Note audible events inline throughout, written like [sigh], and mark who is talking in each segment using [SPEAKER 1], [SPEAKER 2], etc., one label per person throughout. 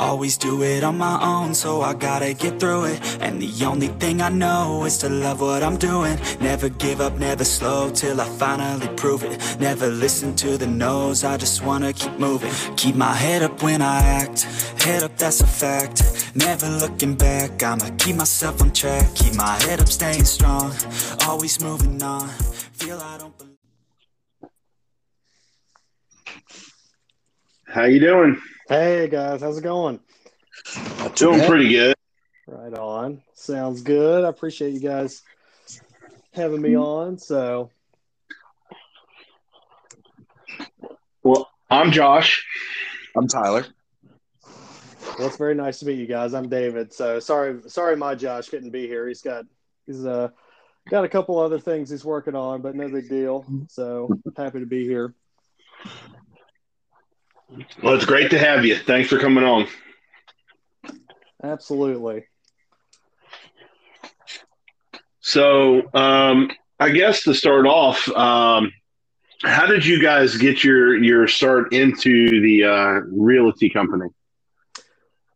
[SPEAKER 1] Always do it on my own, so I gotta get through it. And the only thing I know is to love what I'm doing. Never give up, never slow till I finally prove it. Never listen to the no's, I just wanna keep moving. Keep my head up when I act, head up, that's a fact. Never looking back, I'ma keep myself on track. Keep my head up, staying strong, always moving on. Feel I don't believe.
[SPEAKER 2] How you doing?
[SPEAKER 3] Hey guys, how's it going?
[SPEAKER 2] Doing pretty good.
[SPEAKER 3] Right on. Sounds good. I appreciate you guys having me on. So,
[SPEAKER 2] Well, I'm Josh.
[SPEAKER 4] I'm Tyler.
[SPEAKER 3] well, it's very nice to meet you guys. I'm David. So sorry, sorry, my Josh couldn't be here. He's got he's uh got a couple other things he's working on, but no big deal. So happy to be here.
[SPEAKER 2] Well, it's great to have you. Thanks for coming on.
[SPEAKER 3] Absolutely.
[SPEAKER 2] So, um, I guess to start off, um, how did you guys get your your start into the uh, realty company?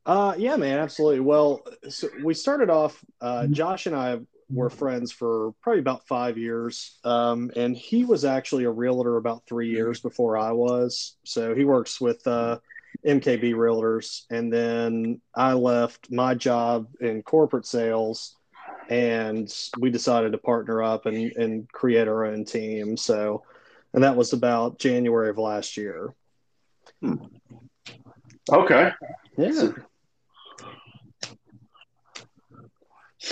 [SPEAKER 3] Uh, yeah, man, absolutely. Well, so we started off. Uh, Josh and I were friends for probably about five years, um, and he was actually a realtor about three years before I was. So he works with uh, MKB Realtors, and then I left my job in corporate sales, and we decided to partner up and and create our own team. So, and that was about January of last year.
[SPEAKER 2] Okay.
[SPEAKER 3] Yeah.
[SPEAKER 2] So,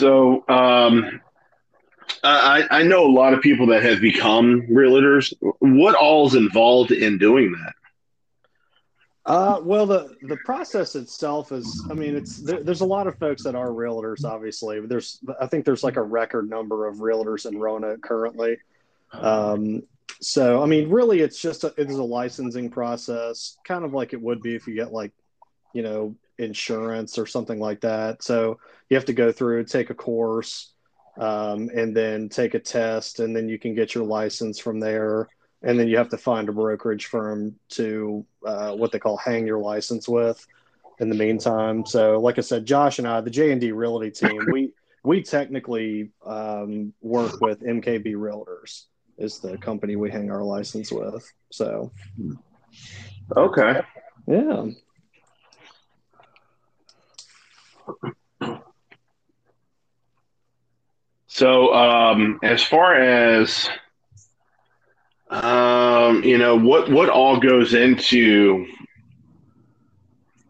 [SPEAKER 2] um, I, I know a lot of people that have become realtors. What all is involved in doing that?
[SPEAKER 3] Uh, well, the the process itself is, I mean, it's there, there's a lot of folks that are realtors. Obviously, there's I think there's like a record number of realtors in Roanoke currently. Um, so I mean, really, it's just a, it is a licensing process, kind of like it would be if you get like, you know, insurance or something like that. So you have to go through, take a course, um, and then take a test, and then you can get your license from there. And then you have to find a brokerage firm to uh, what they call hang your license with. In the meantime, so like I said, Josh and I, the J and D Realty team, we we technically um, work with MKB Realtors is the company we hang our license with. So
[SPEAKER 2] Okay.
[SPEAKER 3] yeah.
[SPEAKER 2] So, um, as far as um, you know, what what all goes into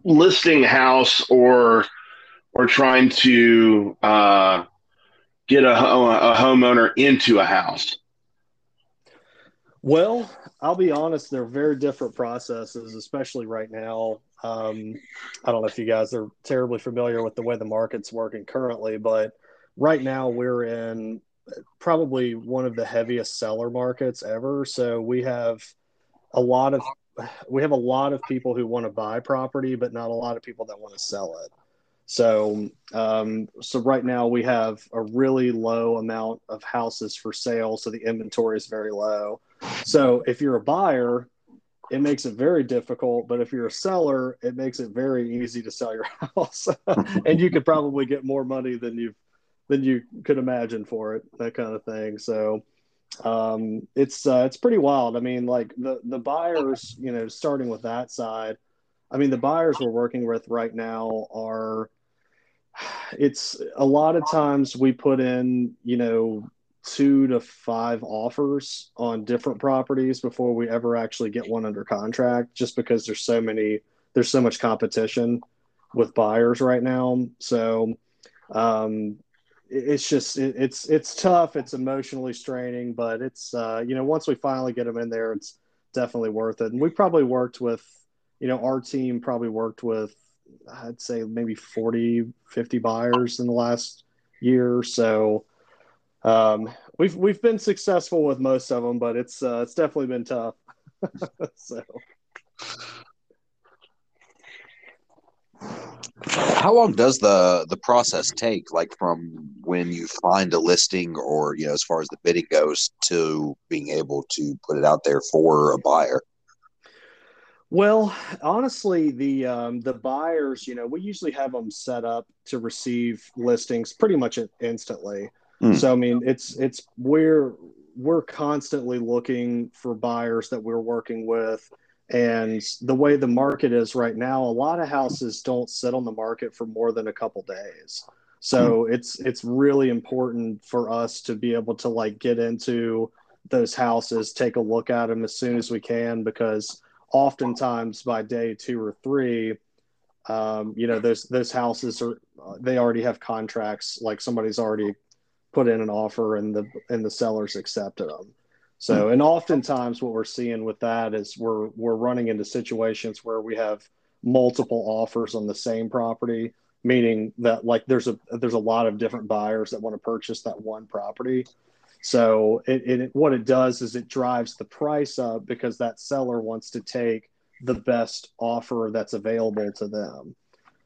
[SPEAKER 2] listing a house or or trying to uh, get a, a homeowner into a house?
[SPEAKER 3] Well, I'll be honest, they're very different processes, especially right now. Um, I don't know if you guys are terribly familiar with the way the market's working currently, but right now we're in probably one of the heaviest seller markets ever. So we have a lot of we have a lot of people who want to buy property, but not a lot of people that want to sell it. So, um, so right now we have a really low amount of houses for sale, so the inventory is very low. So, if you're a buyer, it makes it very difficult. But if you're a seller, it makes it very easy to sell your [laughs] house, [laughs] and you could probably get more money than you than you could imagine for it. That kind of thing. So, um, it's uh, it's pretty wild. I mean, like the the buyers, you know, starting with that side. I mean, the buyers we're working with right now are. [sighs] It's a lot of times we put in, you know, two to five offers on different properties before we ever actually get one under contract, just because there's so many, there's so much competition with buyers right now. So, um, it's just it, it's it's tough. It's emotionally straining, but it's uh, you know once we finally get them in there, it's definitely worth it. And we probably worked with, you know, our team probably worked with, I'd say maybe 40, 50 buyers in the last year. or So um, we've we've been successful with most of them, but it's uh, it's definitely been tough. [laughs] so
[SPEAKER 4] How long does the the process take, like from when you find a listing, or you know, as far as the bidding goes, to being able to put it out there for a buyer?
[SPEAKER 3] Well, honestly, the um, the buyers, you know, we usually have them set up to receive listings pretty much instantly. Mm. So I mean, it's it's we're we're constantly looking for buyers that we're working with, and the way the market is right now, a lot of houses don't sit on the market for more than a couple days. So mm. it's it's really important for us to be able to like get into those houses, take a look at them as soon as we can, because oftentimes by day two or three, um, you know, those those houses are they already have contracts, like somebody's already put in an offer and the and the sellers accepted them. So, hmm. and oftentimes what we're seeing with that is we're we're running into situations where we have multiple offers on the same property, meaning that like there's a there's a lot of different buyers that want to purchase that one property. So it, it what it does is it drives the price up because that seller wants to take the best offer that's available to them.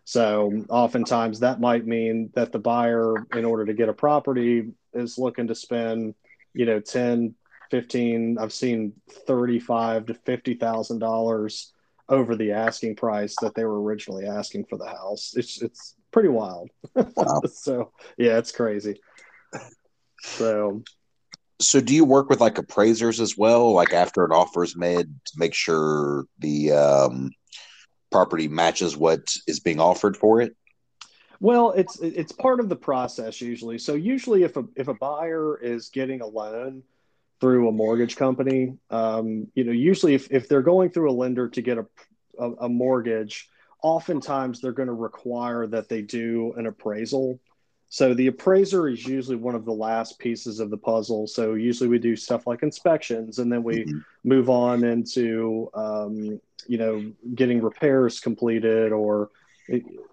[SPEAKER 3] So oftentimes that might mean that the buyer, in order to get a property, is looking to spend, you know, 10, 15, I've seen 35 to $50,000 over the asking price that they were originally asking for the house. It's, it's pretty wild. Wow. [laughs] so yeah, it's crazy. So,
[SPEAKER 4] so do you work with like appraisers as well? Like after an offer is made to make sure the, um, property matches what is being offered for it?
[SPEAKER 3] Well, it's it's part of the process usually. So usually, if a if a buyer is getting a loan through a mortgage company, um, you know, usually if if they're going through a lender to get a a, a mortgage, oftentimes they're going to require that they do an appraisal. So the appraiser is usually one of the last pieces of the puzzle. So usually we do stuff like inspections, and then we mm-hmm. move on into um, you know getting repairs completed or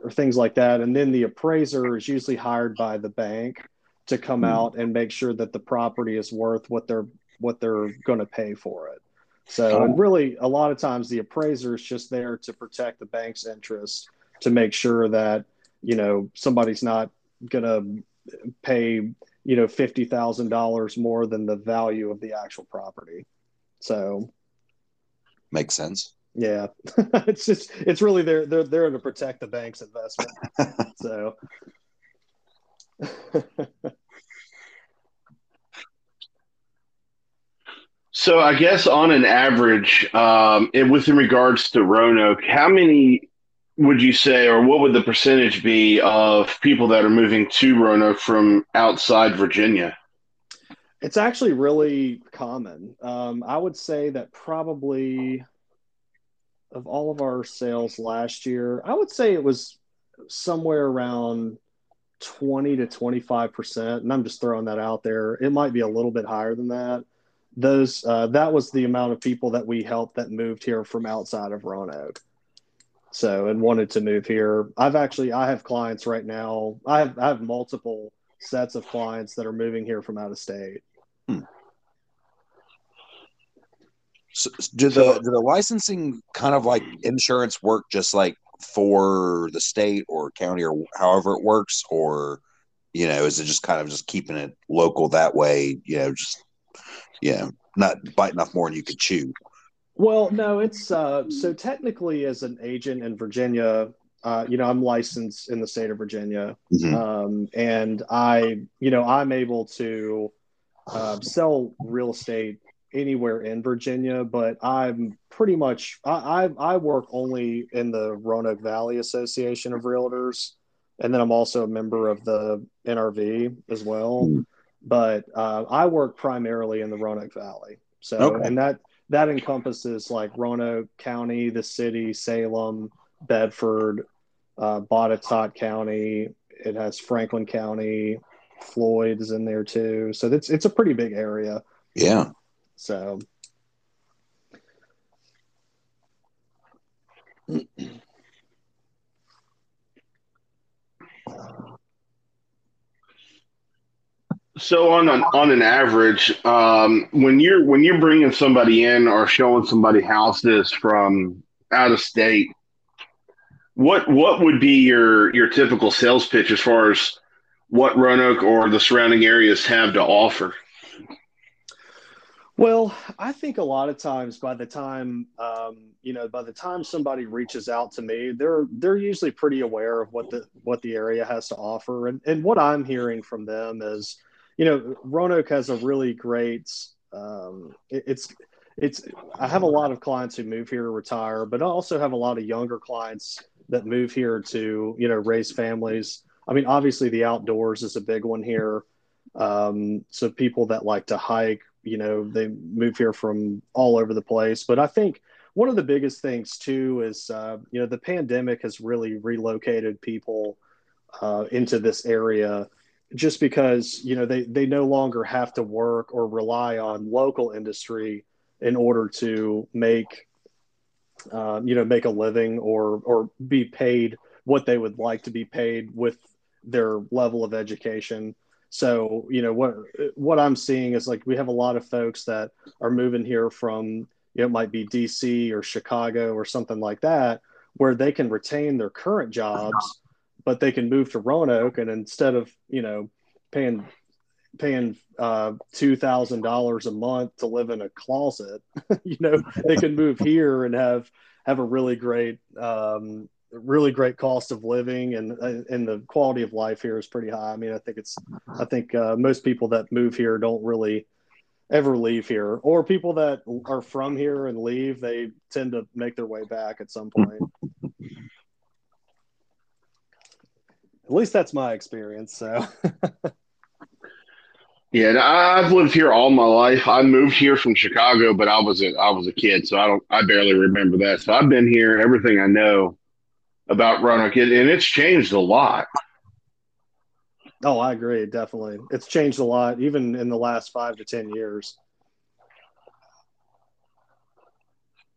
[SPEAKER 3] or things like that and then the appraiser is usually hired by the bank to come mm. out and make sure that the property is worth what they're what they're going to pay for it so oh. and really a lot of times the appraiser is just there to protect the bank's interest to make sure that you know somebody's not going to pay you know $50,000 more than the value of the actual property so
[SPEAKER 4] makes sense
[SPEAKER 3] yeah, [laughs] it's just it's really there they're there to protect the bank's investment. [laughs] so. [laughs]
[SPEAKER 2] so I guess on an average, um, it, with in regards to Roanoke, how many would you say, or what would the percentage be of people that are moving to Roanoke from outside Virginia?
[SPEAKER 3] It's actually really common. Um, I would say that probably of all of our sales last year, I would say it was somewhere around 20 to 25%. And I'm just throwing that out there. It might be a little bit higher than that. Those, uh, that was the amount of people that we helped that moved here from outside of Roanoke. So, and wanted to move here. I've actually, I have clients right now. I have, I have multiple sets of clients that are moving here from out of state. Hmm.
[SPEAKER 4] So, do the do the licensing kind of like insurance work just like for the state or county or however it works, or you know, is it just kind of just keeping it local that way? You know, just you know, not biting off more than you could chew.
[SPEAKER 3] Well, no, it's uh, so technically as an agent in Virginia, uh, you know, I'm licensed in the state of Virginia, mm-hmm. um, and I, you know, I'm able to uh, sell real estate anywhere in Virginia, but I'm pretty much I, I, I work only in the Roanoke Valley Association of Realtors, and then I'm also a member of the NRV as well. Mm. But uh, I work primarily in the Roanoke Valley, so okay. and that that encompasses like Roanoke County, the city, Salem, Bedford, uh, Botetourt County. It has Franklin County, Floyd is in there too. So it's it's a pretty big area.
[SPEAKER 4] Yeah.
[SPEAKER 3] So
[SPEAKER 2] So on an on an average, um, when you're when you're bringing somebody in or showing somebody houses from out of state, what what would be your your typical sales pitch as far as what Roanoke or the surrounding areas have to offer?
[SPEAKER 3] Well, I think a lot of times by the time um, you know, by the time somebody reaches out to me, they're they're usually pretty aware of what the what the area has to offer, and and what I'm hearing from them is, you know, Roanoke has a really great. Um, it, it's it's I have a lot of clients who move here to retire, but I also have a lot of younger clients that move here to you know raise families. I mean, obviously the outdoors is a big one here. Um, so people that like to hike, you know, they move here from all over the place. But I think one of the biggest things too is, uh, you know, the pandemic has really relocated people uh, into this area just because, you know, they, they no longer have to work or rely on local industry in order to make, um, you know, make a living or, or be paid what they would like to be paid with their level of education. So, you know, what what I'm seeing is like we have a lot of folks that are moving here from, you know, it might be DC or Chicago or something like that, where they can retain their current jobs, but they can move to Roanoke and instead of, you know, paying paying uh, two thousand dollars a month to live in a closet, [laughs] you know, they can move here and have have a really great um, really great cost of living and and the quality of life here is pretty high. I mean, I think it's I think uh, most people that move here don't really ever leave here, or people that are from here and leave, they tend to make their way back at some point. At least that's my experience. So. [laughs]
[SPEAKER 2] yeah, I've lived here all my life. I moved here from Chicago, but I was a I was a kid, so I don't I barely remember that. So I've been here. Everything I know about Roanoke, and it's changed a lot.
[SPEAKER 3] Oh, I agree. Definitely, it's changed a lot, even in the last five to ten years.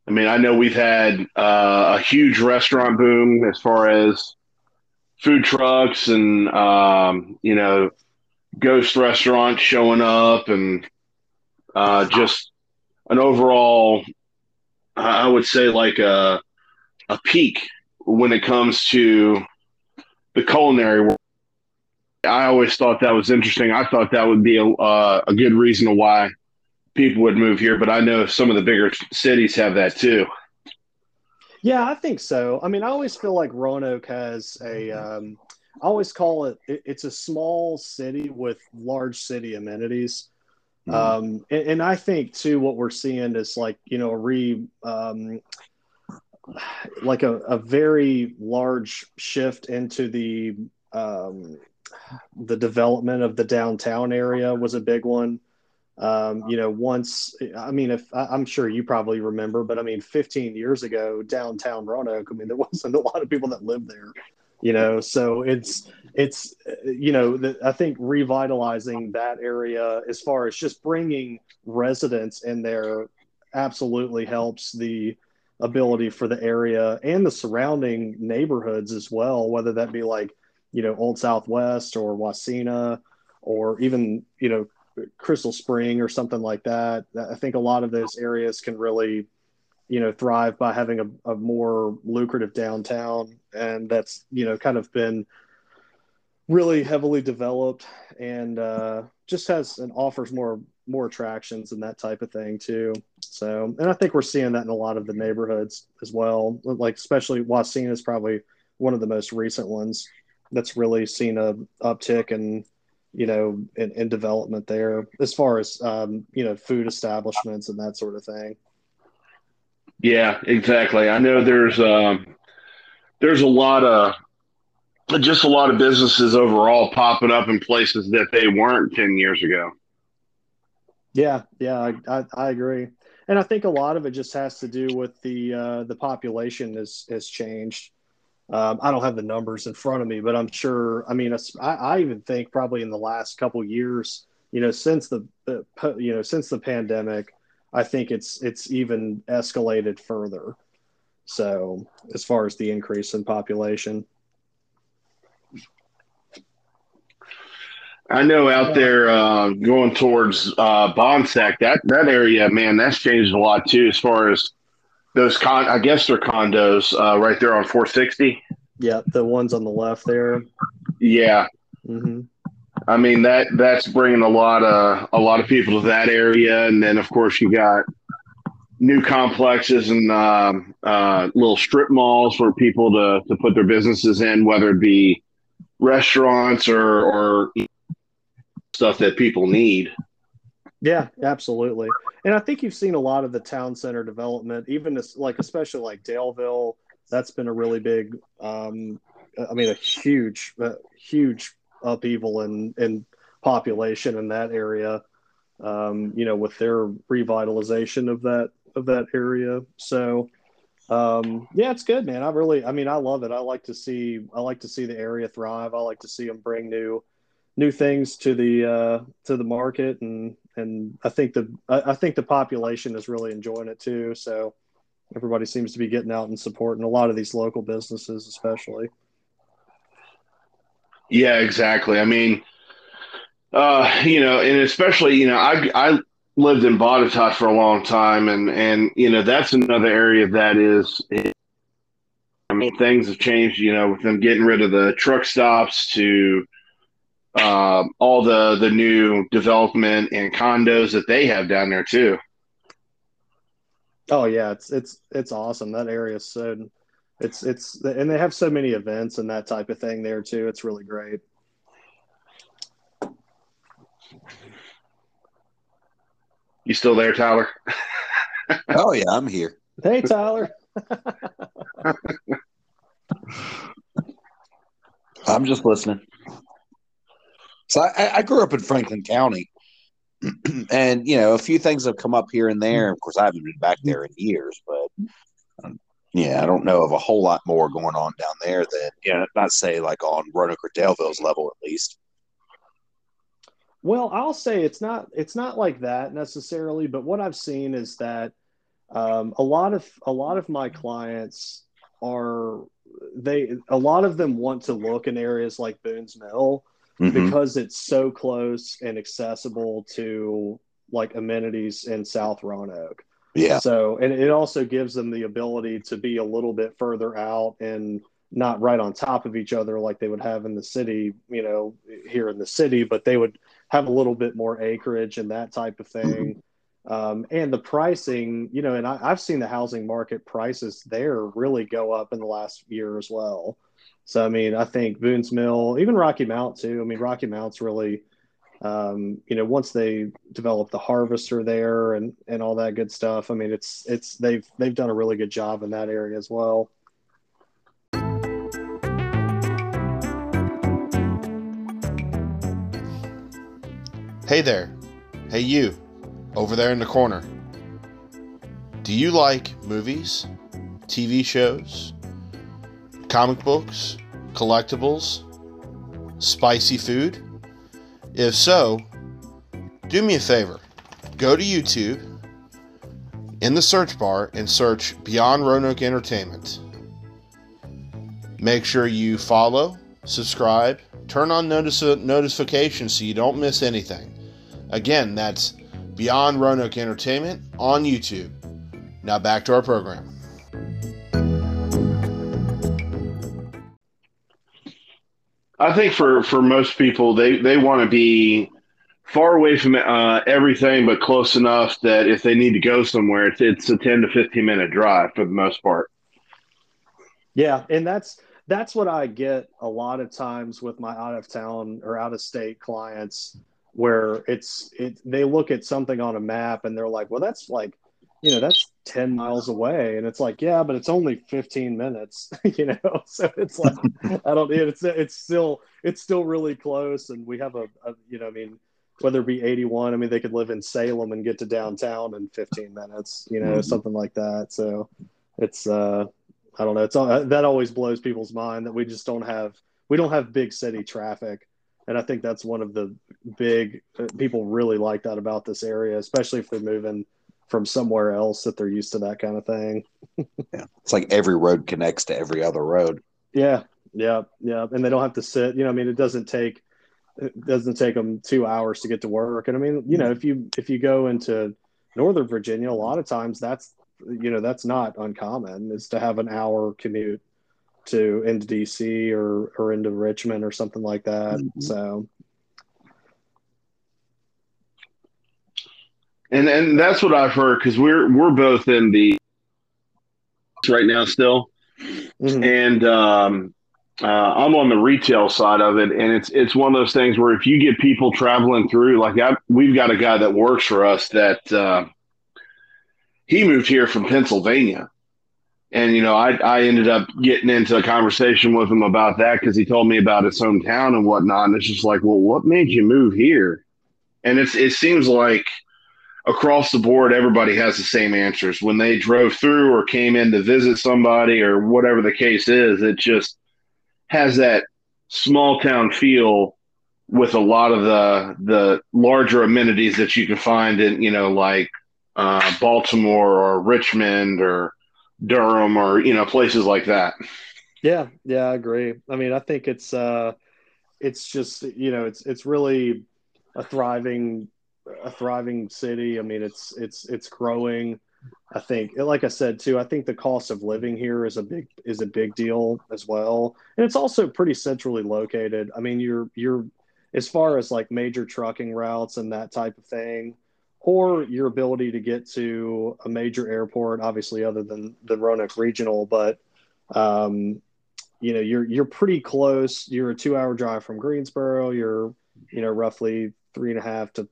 [SPEAKER 2] I mean, I know we've had uh, a huge restaurant boom as far as food trucks and um, you know ghost restaurants showing up, and uh, just an overall, I would say, like a a peak when it comes to the culinary world. I always thought that was interesting. I thought that would be a, uh, a good reason why people would move here, but I know some of the bigger cities have that too.
[SPEAKER 3] Yeah, I think so. I mean, I always feel like Roanoke has a. Um, I always call it, it, it's a small city with large city amenities. Mm-hmm. Um, and, and, I think too, what we're seeing is like you know a re um, like a, a very large shift into the um, the development of the downtown area was a big one. Um, you know, once I mean, if I'm sure you probably remember, but I mean, 15 years ago, downtown Roanoke, I mean, there [laughs] wasn't a lot of people that lived there. You know, so it's it's you know, the, I think revitalizing that area as far as just bringing residents in there absolutely helps the ability for the area and the surrounding neighborhoods as well, whether that be like, you know, Old Southwest or Wasena or even, you know, Crystal Spring or something like that. I think a lot of those areas can really, you know, thrive by having a, a more lucrative downtown. And that's, you know, kind of been really heavily developed and uh, just has and offers more more attractions and that type of thing too. So, and I think we're seeing that in a lot of the neighborhoods as well. Like especially Wasena is probably one of the most recent ones that's really seen a uptick in you know in, in development there as far as um, you know food establishments and that sort of thing.
[SPEAKER 2] Yeah, exactly. I know there's um, there's a lot of just a lot of businesses overall popping up in places that they weren't 10 years ago.
[SPEAKER 3] Yeah, yeah, I, I, I, agree, and I think a lot of it just has to do with the uh, the population has has changed. Um, I don't have the numbers in front of me, but I'm sure. I mean, I, I even think probably in the last couple years, you know, since the you know since the pandemic, I think it's it's even escalated further. So as far as the increase in population.
[SPEAKER 2] I know out there uh, going towards uh, Bonsack, that that area, man, that's changed a lot too. As far as those con, I guess they're condos uh, right there on 460.
[SPEAKER 3] Yeah, the ones on the left there.
[SPEAKER 2] Yeah.
[SPEAKER 3] Mm-hmm.
[SPEAKER 2] I mean that that's bringing a lot of a lot of people to that area, and then of course you got new complexes and um, uh, little strip malls for people to to put their businesses in, whether it be restaurants or or stuff that people need.
[SPEAKER 3] Yeah, absolutely. And I think you've seen a lot of the town center development, even like especially like Daleville. That's been a really big, um, I mean, a huge, huge upheaval in in population in that area. Um, you know, with their revitalization of that of that area. So, um, yeah, it's good, man. I really, I mean, I love it. I like to see, I like to see the area thrive. I like to see them bring new, new things to the uh, to the market, and and I think the I, I think the population is really enjoying it too. So everybody seems to be getting out and supporting a lot of these local businesses, especially.
[SPEAKER 2] Yeah, exactly. I mean, uh, you know, and especially, you know, I I lived in Botetourt for a long time, and and you know that's another area that is. I mean, things have changed. You know, with them getting rid of the truck stops to uh, all the the new development and condos that they have down there too.
[SPEAKER 3] Oh yeah, it's it's it's awesome. That area is so it's it's and they have so many events and that type of thing there too. It's really great.
[SPEAKER 2] You still there, Tyler? [laughs]
[SPEAKER 4] oh yeah, I'm here.
[SPEAKER 3] Hey, Tyler. [laughs]
[SPEAKER 4] I'm just listening. So I, I, grew up in Franklin County, [clears throat] and you know a few things have come up here and there. Of course, I haven't been back there in years, but um, yeah, I don't know of a whole lot more going on down there than you know, not say like on Roanoke or Daleville's level at least.
[SPEAKER 3] Well, I'll say it's not it's not like that necessarily, but what I've seen is that um, a lot of a lot of my clients are they a lot of them want to look in areas like Boone's Mill mm-hmm. because it's so close and accessible to like amenities in South Roanoke.
[SPEAKER 4] Yeah.
[SPEAKER 3] So and it also gives them the ability to be a little bit further out and not right on top of each other like they would have in the city, you know, here in the city, but they would have a little bit more acreage and that type of thing. Um, and the pricing, you know, and I, have seen the housing market prices there really go up in the last year as well. So, I mean, I think Boone's Mill, even Rocky Mount too. I mean, Rocky Mount's really, um, you know, once they develop the harvester there and and all that good stuff. I mean, it's it's they've they've done a really good job in that area as well.
[SPEAKER 5] Hey there. Hey, you. Over there in the corner. Do you like movies, TV shows, comic books, collectibles, spicy food? If so, do me a favor. Go to YouTube in the search bar and search Beyond Roanoke Entertainment. Make sure you follow, subscribe, turn on notice- notifications so you don't miss anything. Again, that's Beyond Roanoke Entertainment on YouTube. Now back to our program.
[SPEAKER 2] I think for, for most people, they, they want to be far away from uh, everything, but close enough that if they need to go somewhere, it's, it's a 10 to 15 minute drive for the most part.
[SPEAKER 3] Yeah. And that's, that's what I get a lot of times with my out of town or out of state clients where it's it they look at something on a map and they're like, well, that's like, you know, that's 10 miles away. And it's like, yeah, but it's only 15 minutes, [laughs] you know? [laughs] So it's like, I don't, it's, it's still, it's still really close. And we have a, a, you know, I mean, whether it be 81, I mean, they could live in Salem and get to downtown in 15 minutes, you know, mm-hmm. something like that. So it's, uh, I don't know. It's all, that always blows people's mind that we just don't have, we don't have big city traffic and I think that's one of the big uh, people really like that about this area, especially if they're moving from somewhere else that they're used to that kind of thing. [laughs]
[SPEAKER 4] yeah, it's like every road connects to every other road.
[SPEAKER 3] Yeah, yeah, yeah, and they don't have to sit. You know, I mean, it doesn't take it doesn't take them two hours to get to work. And I mean, you know, if you if you go into Northern Virginia, a lot of times that's you know that's not uncommon is to have an hour commute to into DC or or into Richmond or something like that. Mm-hmm. So
[SPEAKER 2] and and that's what I've heard because we're we're both in the right now still,
[SPEAKER 3] Mhm.
[SPEAKER 2] and um, uh, I'm on the retail side of it, and it's it's one of those things where if you get people traveling through, like I, we've got a guy that works for us that uh, he moved here from Pennsylvania, and you know I I ended up getting into a conversation with him about that because he told me about his hometown and whatnot, and it's just like, well, what made you move here? And it's it seems like across the board, everybody has the same answers. When they drove through or came in to visit somebody or whatever the case is, it just has that small town feel with a lot of the the larger amenities that you can find in you know like uh, Baltimore or Richmond or Durham or you know places like that.
[SPEAKER 3] Yeah, yeah, I agree. I mean, I think it's uh it's just, you know, it's it's really a thriving a thriving city. I mean, it's it's it's growing. I think like I said too, I think the cost of living here is a big is a big deal as well. And it's also pretty centrally located. I mean, you're you're as far as like major trucking routes and that type of thing, or your ability to get to a major airport, obviously other than the Roanoke Regional, but um, you know you're you're pretty close. You're a two hour drive from Greensboro. You're you know roughly three and a half to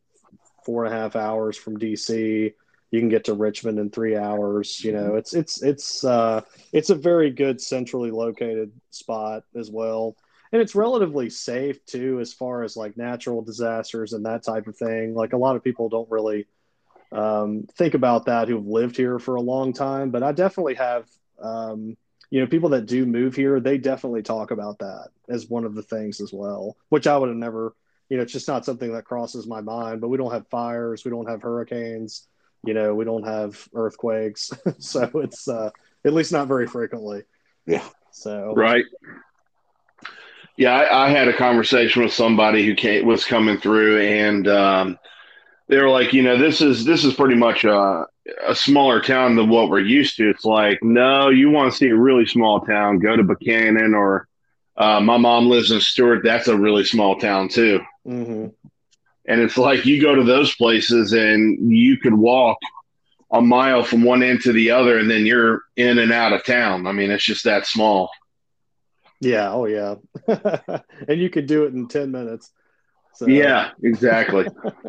[SPEAKER 3] four and a half hours from DC. You can get to Richmond in three hours. You know it's it's it's uh, it's a very good centrally located spot as well. And it's relatively safe too, as far as like natural disasters and that type of thing. Like a lot of people don't really um, think about that who've lived here for a long time, but I definitely have um, you know, people that do move here, they definitely talk about that as one of the things as well, which I would have never, you know, it's just not something that crosses my mind. But we don't have fires, we don't have hurricanes, you know, we don't have earthquakes, [laughs] so it's uh, at least not very frequently.
[SPEAKER 4] Yeah.
[SPEAKER 3] So
[SPEAKER 2] Right. Yeah, I, I had a conversation with somebody who came, was coming through, and um, they were like, you know, this is this is pretty much a, a smaller town than what we're used to. It's like, no, you want to see a really small town, go to Buchanan, or uh, my mom lives in Stuart. That's a really small town too.
[SPEAKER 3] Hmm
[SPEAKER 2] And it's like you go to those places and you could walk a mile from one end to the other, and then you're in and out of town. I mean, it's just that small.
[SPEAKER 3] yeah, oh yeah, [laughs] and you could do it in ten minutes. So,
[SPEAKER 2] Yeah, exactly. [laughs]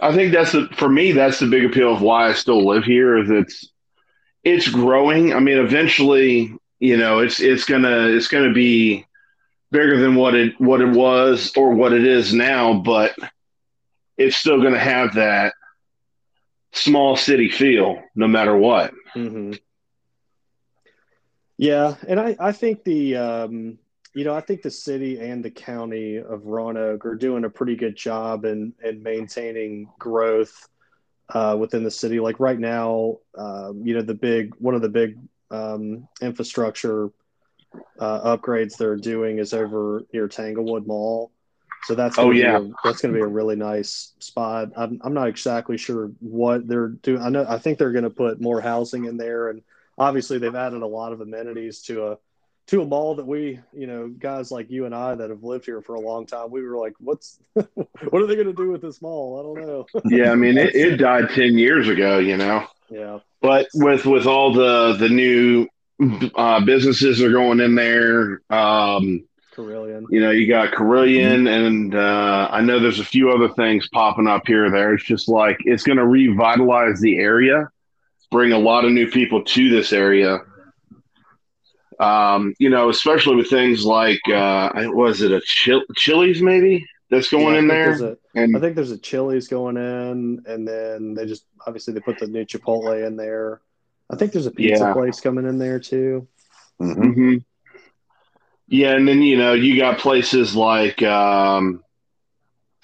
[SPEAKER 2] I think that's the, for me. That's the big appeal of why I still live here. Is it's it's growing. I mean, eventually, you know, it's it's gonna it's gonna be bigger than what it what it was or what it is now, but it's still gonna have that small city feel, no matter what.
[SPEAKER 3] hmm Yeah, and I, I think the um, you know I think the city and the county of Roanoke are doing a pretty good job in in maintaining growth uh, within the city. Like right now, um, you know the big one of the big um, infrastructure uh, upgrades they're doing is over near Tanglewood Mall. So that's
[SPEAKER 2] Oh, yeah.
[SPEAKER 3] a, that's going to be a really nice spot. I'm I'm not exactly sure what they're doing. I know I think they're going to put more housing in there, and obviously they've added a lot of amenities to a to a mall that we you know guys like you and I that have lived here for a long time. We were like, what's [laughs] what are they going to do with this mall? I don't know. [laughs]
[SPEAKER 2] Yeah, I mean, it, it died ten years ago. You know.
[SPEAKER 3] yeah.
[SPEAKER 2] but with with all the the new uh, businesses are going in there. Um
[SPEAKER 3] Carilion.
[SPEAKER 2] you know you got Carilion and uh i know there's a few other things popping up here or there. It's just like it's going to revitalize the area bring a lot of new people to this area. Um you know especially with things like uh was it a Chil- chili's maybe that's going
[SPEAKER 3] Yeah,
[SPEAKER 2] in there?
[SPEAKER 3] a-
[SPEAKER 2] and
[SPEAKER 3] I think there's a Chili's going in, and then they just obviously they put the new Chipotle in there. I think there's a pizza
[SPEAKER 2] Yeah.
[SPEAKER 3] place coming in there too.
[SPEAKER 4] Mhm.
[SPEAKER 2] hmm Yeah, and then you know you got places like um,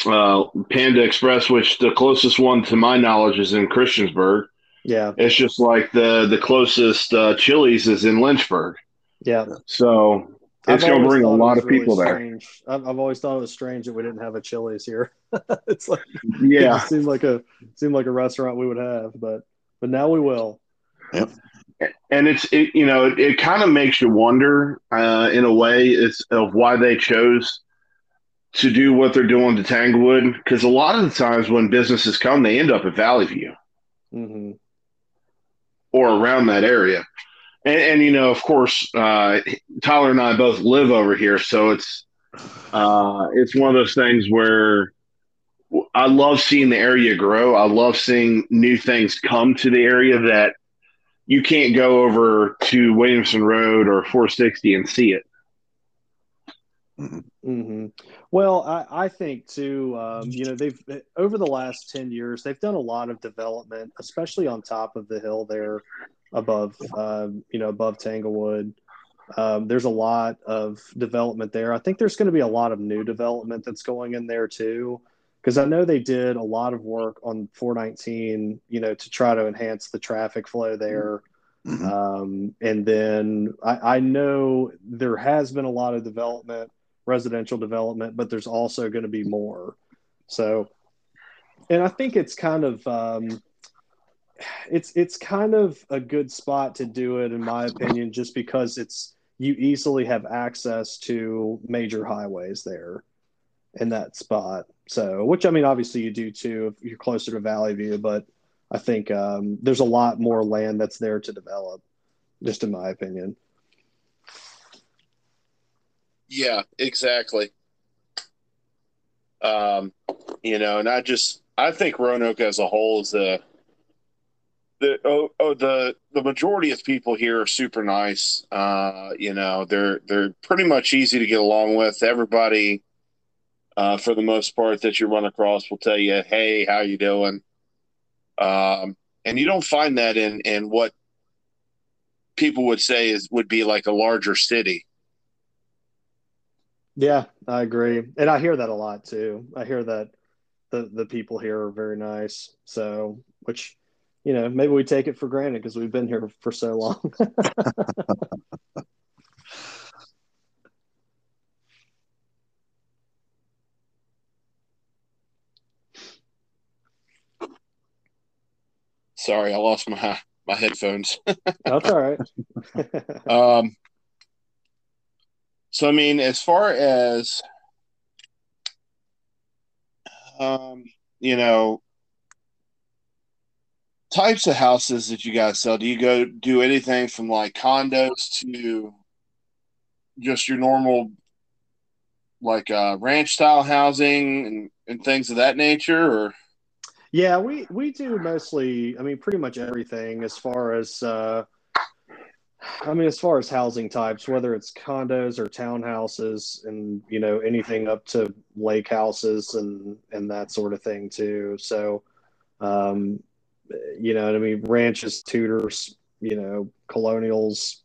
[SPEAKER 2] uh, Panda Express, which the closest one to my knowledge is in Christiansburg.
[SPEAKER 3] Yeah,
[SPEAKER 2] It's just like the the closest uh, Chili's is in Lynchburg,
[SPEAKER 3] yeah.
[SPEAKER 2] so it's going to bring a lot
[SPEAKER 3] was
[SPEAKER 2] of people
[SPEAKER 3] really
[SPEAKER 2] there.
[SPEAKER 3] strange. I've, I've always thought it was strange that we didn't have a Chili's here. [laughs] it's like it
[SPEAKER 2] Yeah,
[SPEAKER 3] just seemed like a seemed like a restaurant we would have, but but now we will.
[SPEAKER 2] And it's it, you know it, it kind of makes you wonder uh, in a way it's of why they chose to do what they're doing to Tanglewood because a lot of the times when businesses come, they end up at Valley View
[SPEAKER 3] Mm-hmm.
[SPEAKER 2] or around that area. And, and you know, of course, uh, Tyler and I both live over here, so it's uh, it's one of those things where I love seeing the area grow. I love seeing new things come to the area that you can't go over to Williamson Road or 460 and see it.
[SPEAKER 3] hmm Well, I, I think too, um, you know, they've over the last 10 years, they've done a lot of development, especially on top of the hill there above, um, you know, above Tanglewood. Um, there's a lot of development there. I think there's going to be a lot of new development that's going in there too, because I know they did a lot of work on 419, you know, to try to enhance the traffic flow there.
[SPEAKER 4] Mhm.
[SPEAKER 3] Um, and then I, I know there has been a lot of development, residential development, but there's also going to be more. So, and I think it's kind of um, it's it's kind of a good spot to do it, in my opinion, just because it's you easily have access to major highways there in that spot. So, which I mean, obviously you do too if you're closer to Valley View, but I think um, there's a lot more land that's there to develop, just in my opinion.
[SPEAKER 5] Yeah, exactly. Um, you know, and I just I think Roanoke as a whole is a the oh, oh the the majority of people here are super nice. Uh, you know, they're they're pretty much easy to get along with. Everybody, uh, for the most part, that you run across will tell you, "Hey, how you doing?" Um, and you don't find that in in what people would say is would be like a larger city.
[SPEAKER 3] Yeah, I agree, and I hear that a lot too. I hear that the the people here are very nice. So, which you know, maybe we take it for granted because we've been here for so long. [laughs]
[SPEAKER 5] Sorry, I lost my my headphones. [laughs]
[SPEAKER 3] That's all right. [laughs]
[SPEAKER 5] Um, so I mean, as far as um, you know, types of houses that you guys sell, do you go do anything from like condos to just your normal like uh, ranch style housing and, and things of that nature, or
[SPEAKER 3] Yeah, we we do mostly. I mean, pretty much everything as far as. Uh, I mean, as far as housing types, whether it's condos or townhouses, and you know anything up to lake houses and and that sort of thing too. So, um, you know, I mean, ranches, Tudors, you know, colonials,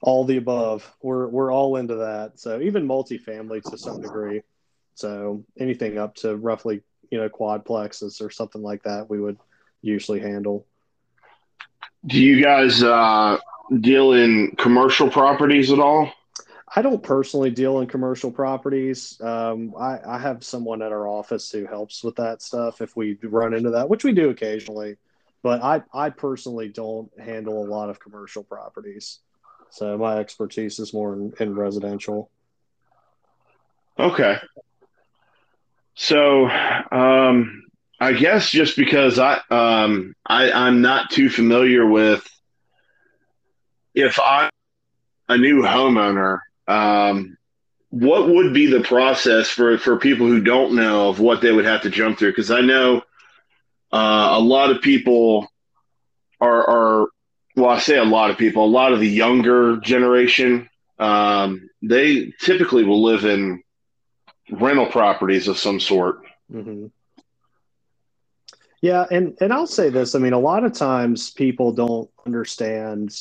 [SPEAKER 3] all the above. We're we're all into that. So even multifamily to some degree. So anything up to roughly you know quadplexes or something like that, we would usually handle.
[SPEAKER 2] Do you guys uh, deal in commercial properties at all?
[SPEAKER 3] I don't personally deal in commercial properties. Um, I, I have someone at our office who helps with that stuff if we run into that, which we do occasionally. But I, I personally don't handle a lot of commercial properties. So my expertise is more in, in residential.
[SPEAKER 2] Okay. So, um, I guess just because I, um, I, I'm not too familiar with if I'm a new homeowner, um, what would be the process for, for people who don't know of what they would have to jump through? Because I know uh, a lot of people are, are, well, I say a lot of people, a lot of the younger generation, um, they typically will live in rental properties of some sort.
[SPEAKER 3] hmm Yeah, and and I'll say this. I mean, a lot of times people don't understand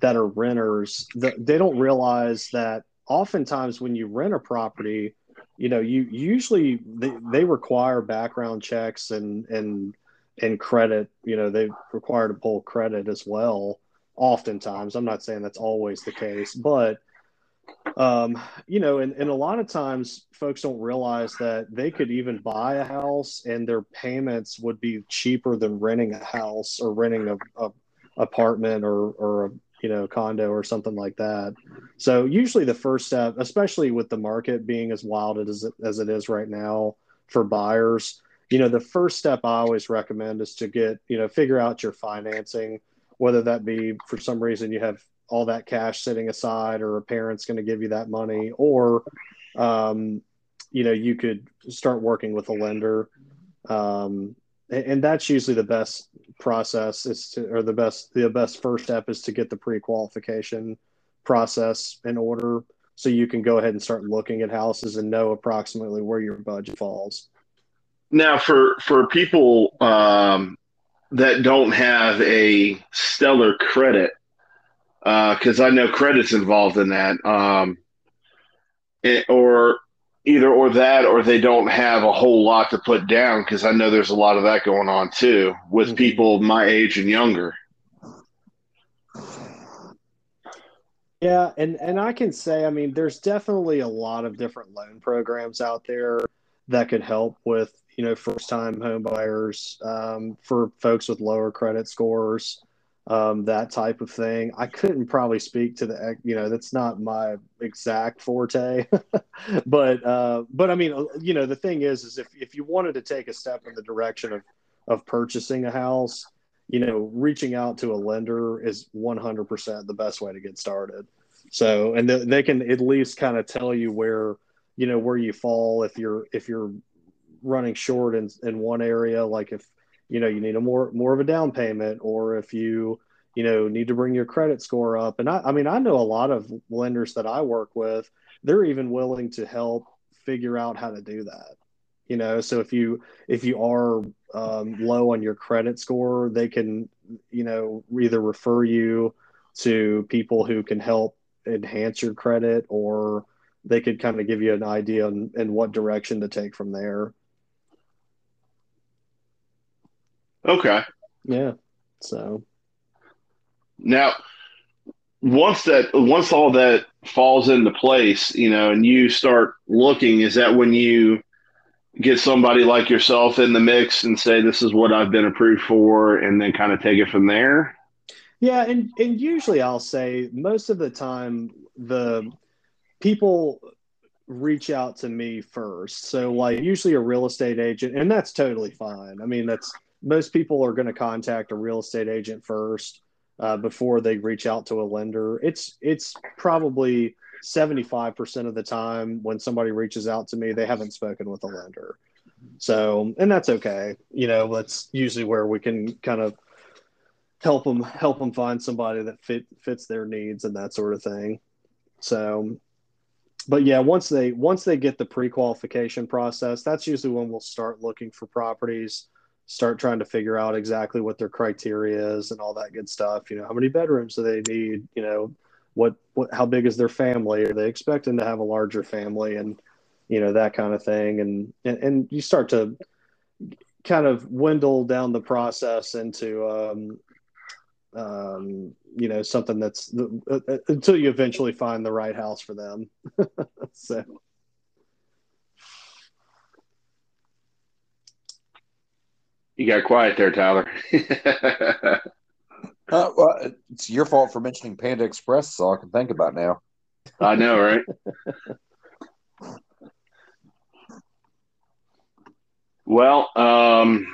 [SPEAKER 3] that are renters. th- They don't realize that oftentimes when you rent a property, you know, you usually they, they require background checks and and and credit. You know, they require to pull credit as well. Oftentimes, I'm not saying that's always the case, but um, you know, and, and a lot of times folks don't realize that they could even buy a house and their payments would be cheaper than renting a house or renting a, a apartment or, or you know, condo or something like that. So usually the first step, especially with the market being as wild as it, as it is right now for buyers, you know, the first step I always recommend is to get, you know, figure out your financing, whether that be for some reason you have all that cash sitting aside or a parent's going to give you that money or, um, you know, you could start working with a lender. Um, and, that's usually the best process is to, or the best, the best first step is to get the pre-qualification process in order so you can go ahead and start looking at houses and know approximately where your budget falls.
[SPEAKER 2] Now, for for people um, that don't have a stellar credit, because uh, I know credit's involved in that, um, it, or either or that, or they don't have a whole lot to put down, because I know there's a lot of that going on too with mm-hmm. people my age and younger.
[SPEAKER 3] Yeah, and and I can say, I mean, there's definitely a lot of different loan programs out there that could help with you know first time home buyers um, for folks with lower credit scores um, that type of thing. I couldn't probably speak to the you know that's not my exact forte [laughs] but uh, but i mean you know the thing is is if, if you wanted to take a step in the direction of of purchasing a house you know reaching out to a lender is 100% the best way to get started. So and th- they can at least kind of tell you where you know where you fall if you're if you're running short in, in one area, like if you know you need a more more of a down payment, or if you you know need to bring your credit score up. And I, I mean, I know a lot of lenders that I work with; they're even willing to help figure out how to do that. You know, so if you if you are um, low on your credit score, they can you know either refer you to people who can help enhance your credit or they could kind of give you an idea on, in what direction to take from there.
[SPEAKER 2] Okay.
[SPEAKER 3] Yeah. So
[SPEAKER 2] now once that once all that falls into place, you know, and you start looking, is that when you get somebody like yourself in the mix and say this is what I've been approved for and then kind of take it from there?
[SPEAKER 3] Yeah, and and usually I'll say most of the time the people reach out to me first. So like usually a real estate agent and that's totally fine. I mean that's most people are going to contact a real estate agent first uh, before they reach out to a lender. It's it's probably 75% of the time when somebody reaches out to me, they haven't spoken with a lender. So, and that's okay. You know, that's usually where we can kind of help them help them find somebody that fit fits their needs and that sort of thing. So, but yeah, once they once they get the pre-qualification process, that's usually when we'll start looking for properties start trying to figure out exactly what their criteria is and all that good stuff. You know, how many bedrooms do they need? You know, what, what, how big is their family? Are they expecting to have a larger family and, you know, that kind of thing. And, and, and you start to kind of windle down the process into, um, um, you know, something that's uh, uh, until you eventually find the right house for them. [laughs] so.
[SPEAKER 2] You got quiet there, Tyler. [laughs]
[SPEAKER 4] uh, well, it's your fault for mentioning Panda Express. So all I can think about now. [laughs]
[SPEAKER 2] I know, right? well, um,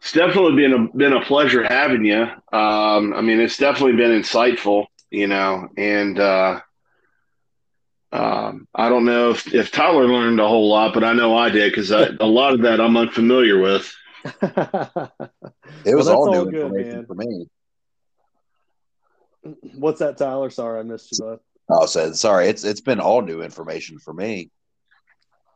[SPEAKER 2] it's definitely been a been a pleasure having you. Um, I mean, it's definitely been insightful, you know, and uh, um, I don't know if, if Tyler learned a whole lot, but I know I did because a lot of that I'm unfamiliar with.
[SPEAKER 4] it was well, all new all good, information man. for me.
[SPEAKER 3] What's that, Tyler? Sorry, I missed you both.
[SPEAKER 4] Oh, said sorry. It's it's been all new information for me.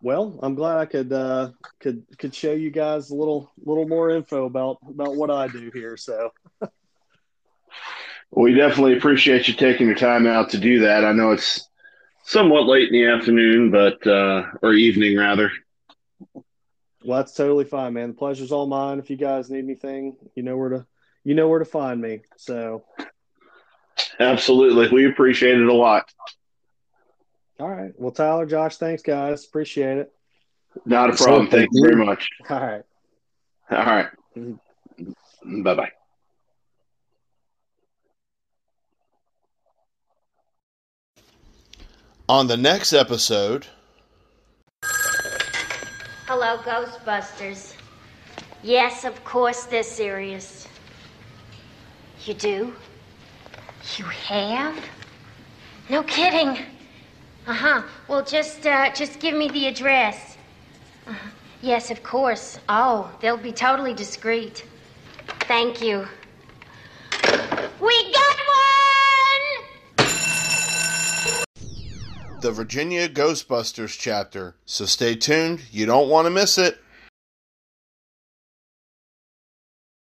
[SPEAKER 3] Well, I'm glad I could uh, could could show you guys a little little more info about about what I do here. So. [laughs]
[SPEAKER 2] we definitely appreciate you taking your time out to do that. I know it's somewhat late in the afternoon, but uh, or evening rather.
[SPEAKER 3] Well, that's totally fine, man. The pleasure's all mine. If you guys need anything, you know where to you know where to find me. So
[SPEAKER 2] Absolutely. We appreciate it a lot.
[SPEAKER 3] All right. Well, Tyler, Josh, thanks guys. Appreciate it.
[SPEAKER 2] Not a problem. Thank, Thank you very much.
[SPEAKER 3] All right.
[SPEAKER 2] All right. Mm-hmm. On the next episode,
[SPEAKER 6] Hello, Ghostbusters. Yes, of course they're serious. You do? You have? No kidding. Uh-huh. Well, just uh, just give me the address. Uh-huh. Yes, of course. Oh, they'll be totally discreet. Thank you. We got one!
[SPEAKER 2] The Virginia Ghostbusters chapter. So stay tuned, you don't want to miss it.